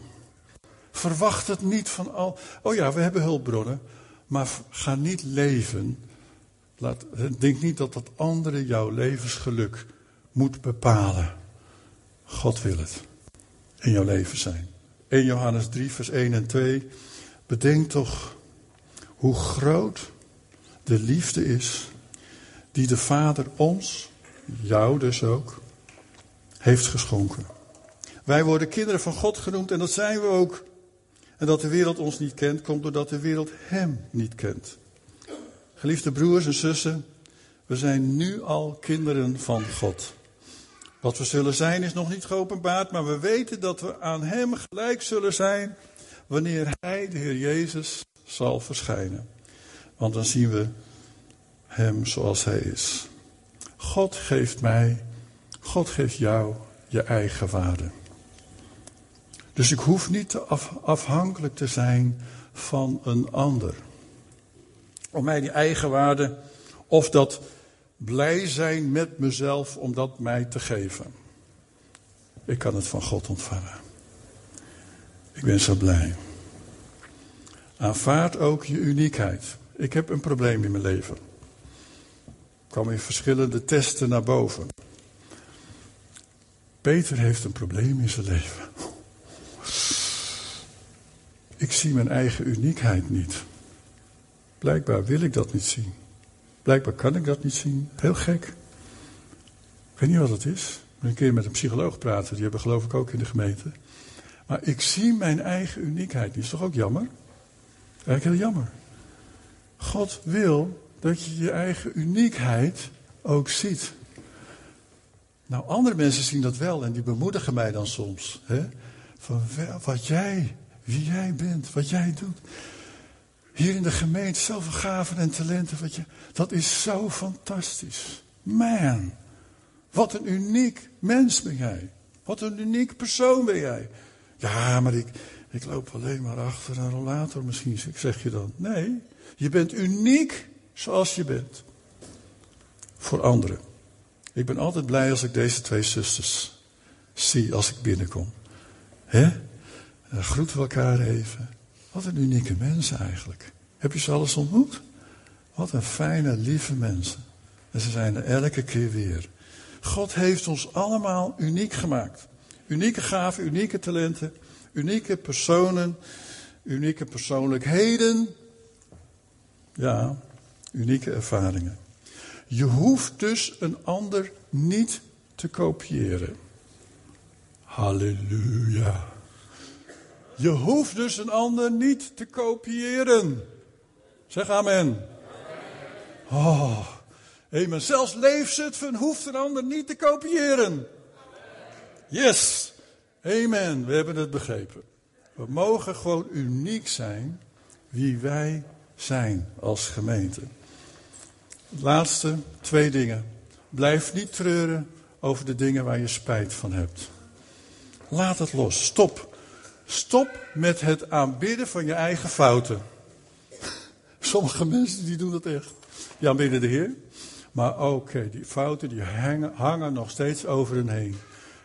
Verwacht het niet van al. Oh ja, we hebben hulpbronnen. Maar ga niet leven. Laat, denk niet dat dat andere jouw levensgeluk moet bepalen. God wil het in jouw leven zijn. 1 Johannes 3, vers 1 en 2. Bedenk toch hoe groot de liefde is die de Vader ons, jou dus ook, heeft geschonken. Wij worden kinderen van God genoemd en dat zijn we ook. En dat de wereld ons niet kent, komt doordat de wereld Hem niet kent. Geliefde broers en zussen, we zijn nu al kinderen van God. Wat we zullen zijn is nog niet geopenbaard, maar we weten dat we aan Hem gelijk zullen zijn wanneer Hij, de Heer Jezus, zal verschijnen. Want dan zien we Hem zoals Hij is. God geeft mij, God geeft jou je eigen waarde. Dus ik hoef niet afhankelijk te zijn van een ander. Om mij die eigen waarde of dat blij zijn met mezelf om dat mij te geven. Ik kan het van God ontvangen. Ik ben zo blij. Aanvaard ook je uniekheid. Ik heb een probleem in mijn leven. Ik kwam in verschillende testen naar boven. Peter heeft een probleem in zijn leven. Ik zie mijn eigen uniekheid niet. Blijkbaar wil ik dat niet zien. Blijkbaar kan ik dat niet zien. Heel gek. Ik weet niet wat het is. Ik ben een keer met een psycholoog praten. Die hebben geloof ik ook in de gemeente. Maar ik zie mijn eigen uniekheid niet. Is toch ook jammer? Eigenlijk heel jammer. God wil dat je je eigen uniekheid ook ziet. Nou, andere mensen zien dat wel en die bemoedigen mij dan soms. Hè? Van wat jij, wie jij bent, wat jij doet. Hier in de gemeente, zoveel gaven en talenten. Wat je, dat is zo fantastisch. Man, wat een uniek mens ben jij. Wat een uniek persoon ben jij. Ja, maar ik, ik loop alleen maar achter een rollator misschien, zeg je dan. Nee, je bent uniek zoals je bent. Voor anderen. Ik ben altijd blij als ik deze twee zusters zie als ik binnenkom. Hè? Dan groeten we elkaar even. Wat een unieke mensen eigenlijk. Heb je ze alles ontmoet? Wat een fijne, lieve mensen. En ze zijn er elke keer weer. God heeft ons allemaal uniek gemaakt. Unieke gaven, unieke talenten, unieke personen, unieke persoonlijkheden. Ja, unieke ervaringen. Je hoeft dus een ander niet te kopiëren. Halleluja. Je hoeft dus een ander niet te kopiëren. Zeg amen. Oh, amen. Zelfs Leefzutphen hoeft een ander niet te kopiëren. Yes. Amen. We hebben het begrepen. We mogen gewoon uniek zijn wie wij zijn als gemeente. Laatste twee dingen. Blijf niet treuren over de dingen waar je spijt van hebt. Laat het los. Stop. Stop met het aanbidden van je eigen fouten. Sommige mensen die doen dat echt. Die aanbidden de Heer. Maar oké, die fouten die hangen, hangen, nog steeds over hen heen.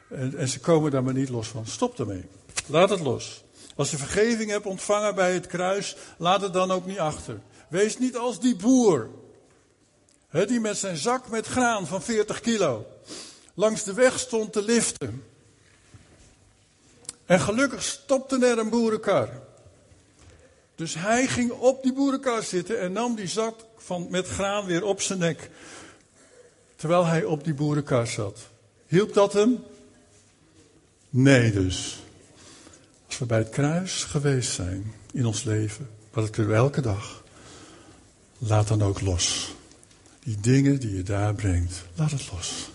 En, ze komen daar maar niet los van. Stop ermee. Laat het los. Als je vergeving hebt ontvangen bij het kruis, laat het dan ook niet achter. Wees niet als die boer. die met zijn zak met graan van 40 kilo langs de weg stond te liften. En gelukkig stopte er een boerenkar. Dus hij ging op die boerenkar zitten en nam die zak van, met graan weer op zijn nek. Terwijl hij op die boerenkar zat. Hielp dat hem? Nee dus. Als we bij het kruis geweest zijn in ons leven, wat het kunnen we elke dag. Laat dan ook los. Die dingen die je daar brengt, laat het los.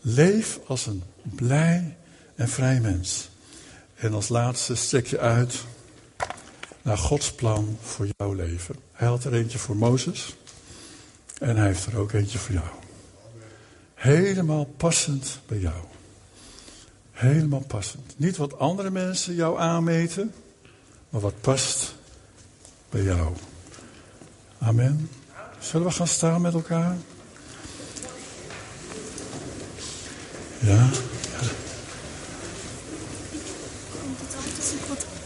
Leef als een blij en vrij mens. En als laatste strek je uit naar Gods plan voor jouw leven. Hij had er eentje voor Mozes en hij heeft er ook eentje voor jou. Helemaal passend bij jou. Helemaal passend. Niet wat andere mensen jou aanmeten, maar wat past bij jou. Amen. Zullen we gaan staan met elkaar? Ja.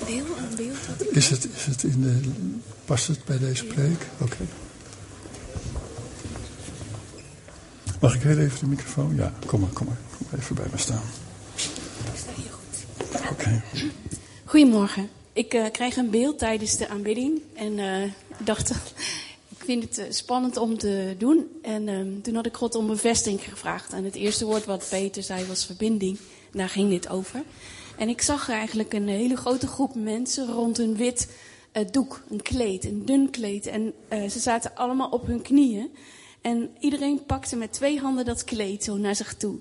ik Is het, is het in de, past het bij deze preek? Oké. Mag ik heel even de microfoon? Ja, kom maar, kom maar. Kom maar even bij me staan. Goedemorgen. Ik eh, krijg een beeld tijdens de aanbidding. En ik dacht, ik vind het eh, spannend om te doen. En ehm, toen had ik God om bevestiging gevraagd. En het eerste woord wat Peter zei was verbinding. Daar ging dit over. En ik zag eigenlijk een hele grote groep mensen rond een wit doek, een kleed, een dun kleed. En ze zaten allemaal op hun knieën. En iedereen pakte met twee handen dat kleed zo naar zich toe.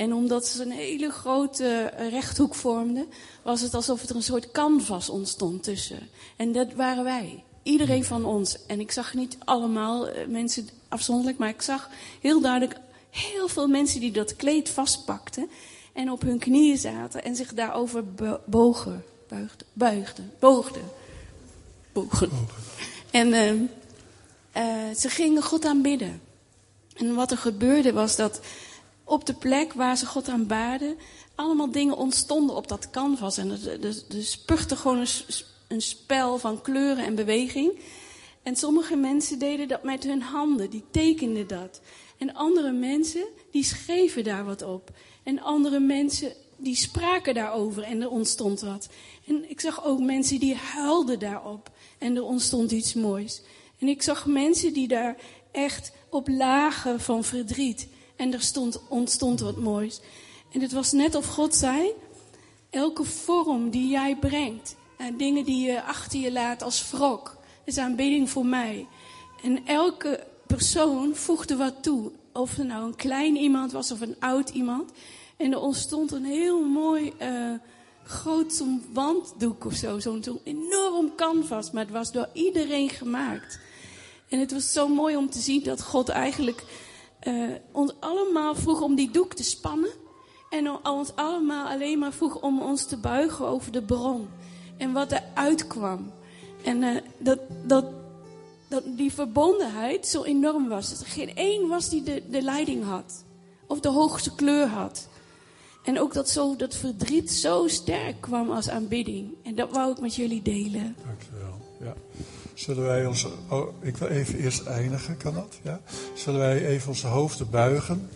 En omdat ze een hele grote eh, rechthoek vormden, was het alsof er een soort canvas ontstond tussen. En dat waren wij. Iedereen van ons. En ik zag niet allemaal eh, mensen afzonderlijk, maar ik zag heel duidelijk heel veel mensen die dat kleed vastpakten. En op hun knieën zaten en zich daarover bogen. Buigden. Buigden. Boogden. Bogen. En ehm, eh, ze gingen God aanbidden. En wat er gebeurde was dat op de plek waar ze God aanbaden, allemaal dingen ontstonden op dat canvas. En er, er, gewoon een, een spel van kleuren en beweging. En sommige mensen deden dat met hun handen, die tekenden dat. En andere mensen, die schreven daar wat op. En andere mensen, die spraken daarover en er ontstond wat. En ik zag ook mensen die huilden daarop en er ontstond iets moois. En ik zag mensen die daar echt op lagen van verdriet. En er stond, ontstond wat moois. En het was net of God zei, elke vorm die jij brengt, en dingen die je achter je laat als wrok, is aanbidding voor mij. En elke persoon voegde wat toe. Of er nou een klein iemand was of een oud iemand. En er ontstond een heel mooi eh, groot wanddoek of zo. Zo'n zo'n enorm canvas. Maar het was door iedereen gemaakt. En het was zo mooi om te zien dat God eigenlijk eh, ons allemaal vroeg om die doek te spannen. En ons allemaal alleen maar vroeg om ons te buigen over de bron. En wat er uitkwam. En eh, dat, dat, dat die verbondenheid zo enorm was. Dat er geen één was die de, de leiding had. Of de hoogste kleur had. En ook dat, zo, dat verdriet zo sterk kwam als aanbidding. En dat wou ik met jullie delen. Dankjewel. Ja. Zullen wij ons. Oh, ik wil even eerst eindigen, kan dat? Ja? Zullen wij even onze hoofden buigen?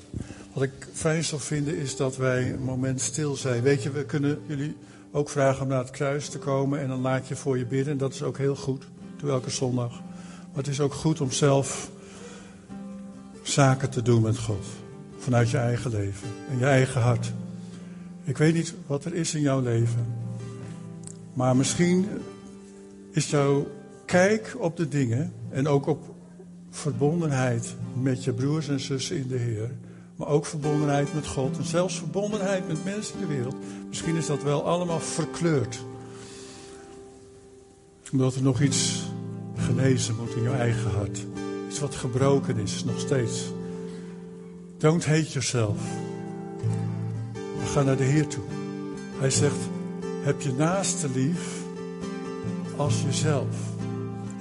Wat ik fijn zou vinden is dat wij een moment stil zijn. Weet je, we kunnen jullie ook vragen om naar het kruis te komen en dan laat je voor je bidden. En dat is ook heel goed. Doe elke zondag. Maar het is ook goed om zelf zaken te doen met God. Vanuit je eigen leven en je eigen hart. Ik weet niet wat er is in jouw leven. Maar misschien is jouw kijk op de dingen en ook op verbondenheid met je broers en zussen in de Heer, maar ook verbondenheid met God en zelfs verbondenheid met mensen in de wereld, misschien is dat wel allemaal verkleurd. Omdat er nog iets genezen moet in je eigen hart. Iets wat gebroken is, nog steeds. Don't hate yourself. Maar ga naar de Heer toe. Hij zegt, heb je naaste lief als jezelf.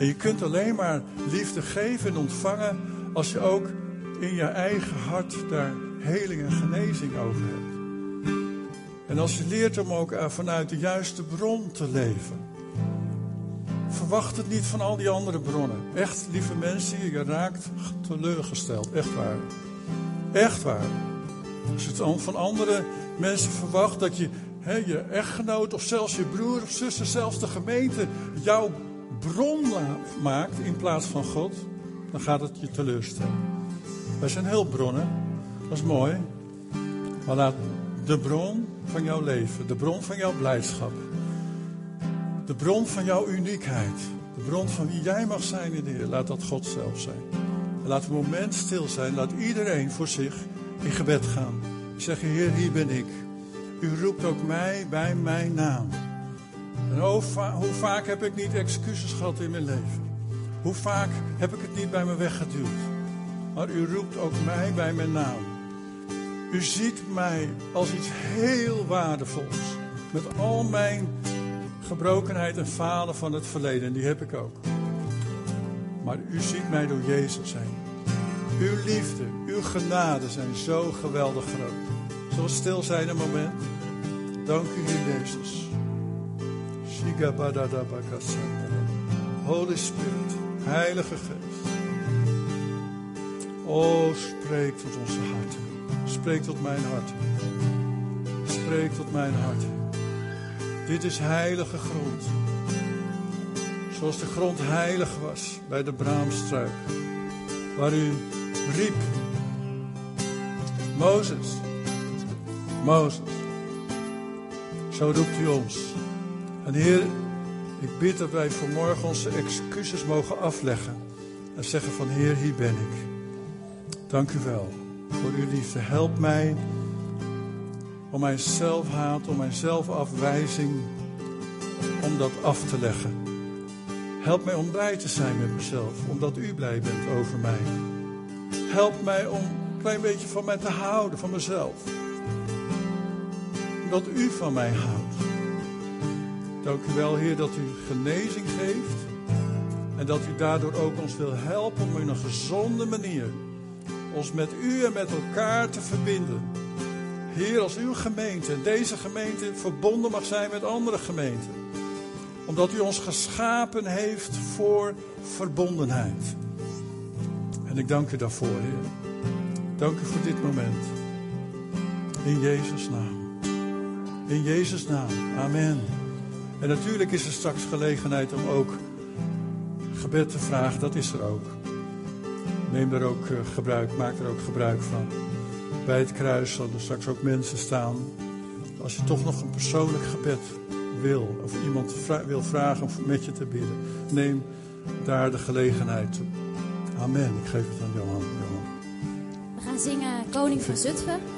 En je kunt alleen maar liefde geven en ontvangen als je ook in je eigen hart daar heling en genezing over hebt. En als je leert om ook eh, vanuit de juiste bron te leven. Verwacht het niet van al die andere bronnen. Echt, lieve mensen, je raakt teleurgesteld. Echt waar. Echt waar. Als je het van andere mensen verwacht dat je hè, je echtgenoot of zelfs je broer of zuster, zelfs de gemeente jouw bron maakt in plaats van God, dan gaat het je teleurstellen. Wij zijn hulpbronnen, dat is mooi. Maar laat de bron van jouw leven, de bron van jouw blijdschap, de bron van jouw uniekheid, de bron van wie jij mag zijn in de Heer, laat dat God zelf zijn. En laat een moment stil zijn, laat iedereen voor zich in gebed gaan. Zeg, Heer, hier ben ik. U roept ook mij bij mijn naam. En hoe, va hoe vaak heb ik niet excuses gehad in mijn leven? Hoe vaak heb ik het niet bij me weggeduwd? Maar u roept ook mij bij mijn naam. U ziet mij als iets heel waardevols. Met al mijn gebrokenheid en falen van het verleden. En die heb ik ook. Maar u ziet mij door Jezus heen. Uw liefde, uw genade zijn zo geweldig groot. We stil zijn moment? Dank u, Jezus. Holy Spirit, Heilige Geest. Oh, spreek tot onze harten. Spreek tot mijn hart. Spreek tot mijn hart. Dit is heilige grond. Zoals de grond heilig was bij de braamstruik. Waar u riep. Mozes. Mozes. Zo roept u ons. En Heer, ik bid dat wij vanmorgen onze excuses mogen afleggen. En zeggen van Heer, hier ben ik. Dank u wel voor uw liefde. Help mij om mijn zelfhaat, om mijn zelfafwijzing, om dat af te leggen. Help mij om blij te zijn met mezelf, omdat u blij bent over mij. Help mij om een klein beetje van mij te houden, van mezelf. Omdat u van mij houdt. Dank u wel, Heer, dat u genezing geeft. En dat u daardoor ook ons wil helpen om in een gezonde manier ons met u en met elkaar te verbinden. Heer, als uw gemeente, deze gemeente verbonden mag zijn met andere gemeenten. Omdat u ons geschapen heeft voor verbondenheid. En ik dank u daarvoor, Heer. Dank u voor dit moment. In Jezus' naam. In Jezus' naam. Amen. En natuurlijk is er straks gelegenheid om ook gebed te vragen. Dat is er ook. Neem er ook eh, gebruik, maak er ook gebruik van. Bij het kruis zullen er straks ook mensen staan. Als je toch nog een persoonlijk gebed wil, of iemand wil vragen om met je te bidden, neem daar de gelegenheid toe. Amen. Ik geef het aan Johan. Johan. We gaan zingen Koning van Zutphen.